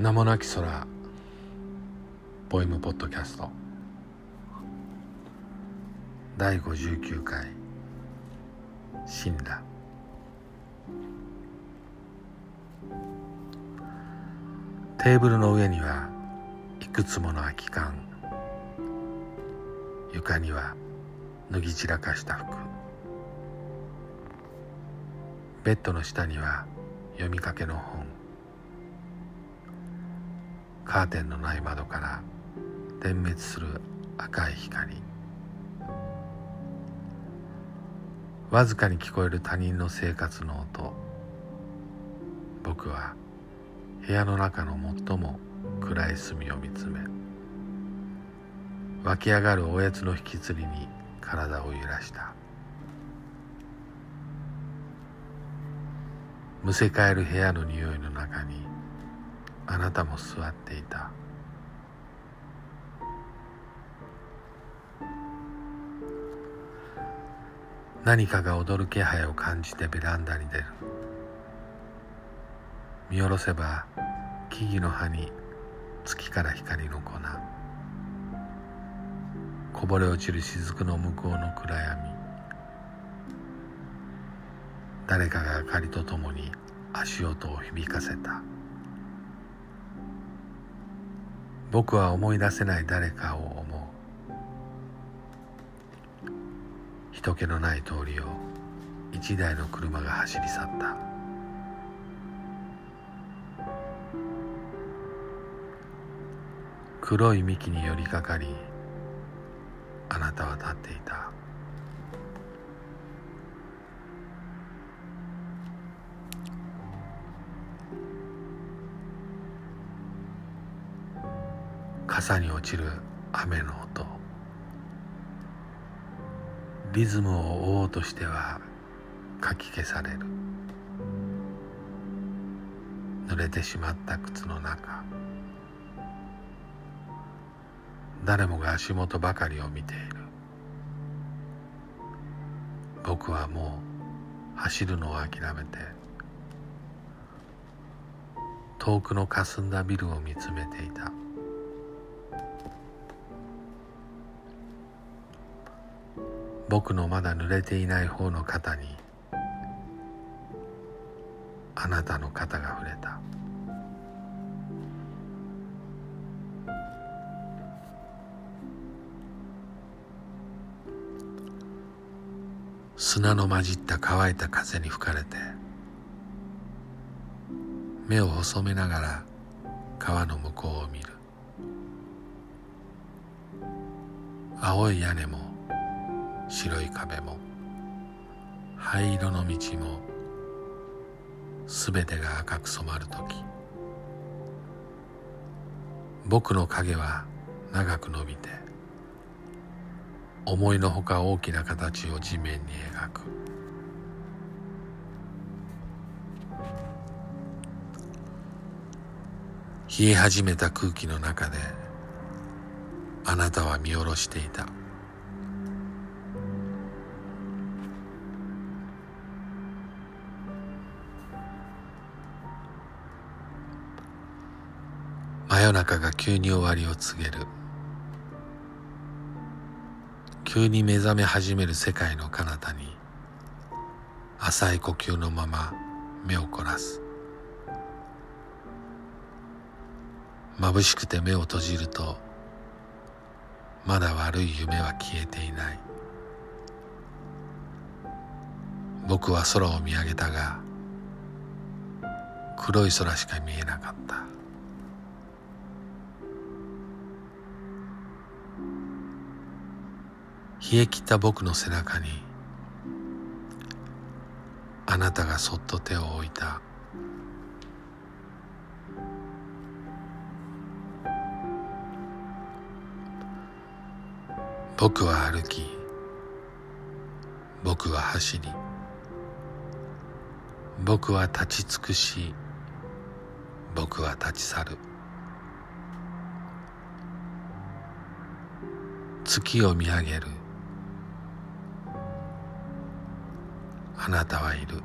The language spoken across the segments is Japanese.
名もなき空。ポエムポッドキャスト。第59回。死んだ。テーブルの上にはいくつもの空き缶。床には脱ぎ散らかした服。ベッドの下には読みかけの本。カーテンのない窓から点滅する赤い光。わずかに聞こえる他人の生活の音。僕は部屋の中の最も暗い隅を見つめ湧き上がるおやつの引き釣りに体を揺らした。むせ返る部屋の匂いの中にあなたも座っていた。何かが踊る気配を感じてベランダに出る。見下ろせば木々の葉に月から光の粉。こぼれ落ちる雫の向こうの暗闇。誰かが明かりとともに足音を響かせた。僕は思い出せない誰かを思う。人気のない通りを一台の車が走り去った。黒い幹に寄りかかりあなたは立っていた。傘に落ちる雨の音。リズムを追おうとしてはかき消される。濡れてしまった靴の中。誰もが足元ばかりを見ている。僕はもう走るのを諦めて遠くの霞んだビルを見つめていた。僕のまだ濡れていない方の肩にあなたの肩が触れた。砂の混じった乾いた風に吹かれて目を細めながら川の向こうを見る。青い屋根も白い壁も灰色の道もすべてが赤く染まる時。僕の影は長く伸びて思いのほか大きな形を地面に描く。冷え始めた空気の中であなたは見下ろしていた。真夜中が急に終わりを告げる。急に目覚め始める世界の彼方に浅い呼吸のまま目を凝らす。眩しくて目を閉じるとまだ悪い夢は消えていない。僕は空を見上げたが黒い空しか見えなかった。冷え切った僕の背中にあなたがそっと手を置いた。僕は歩き僕は走り僕は立ち尽くし僕は立ち去る。月を見上げる。あなたはいる。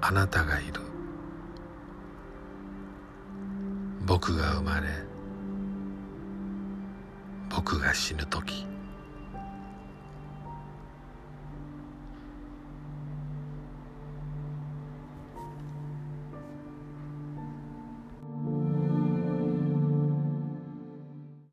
あなたがいる。僕が生まれ僕が死ぬ時。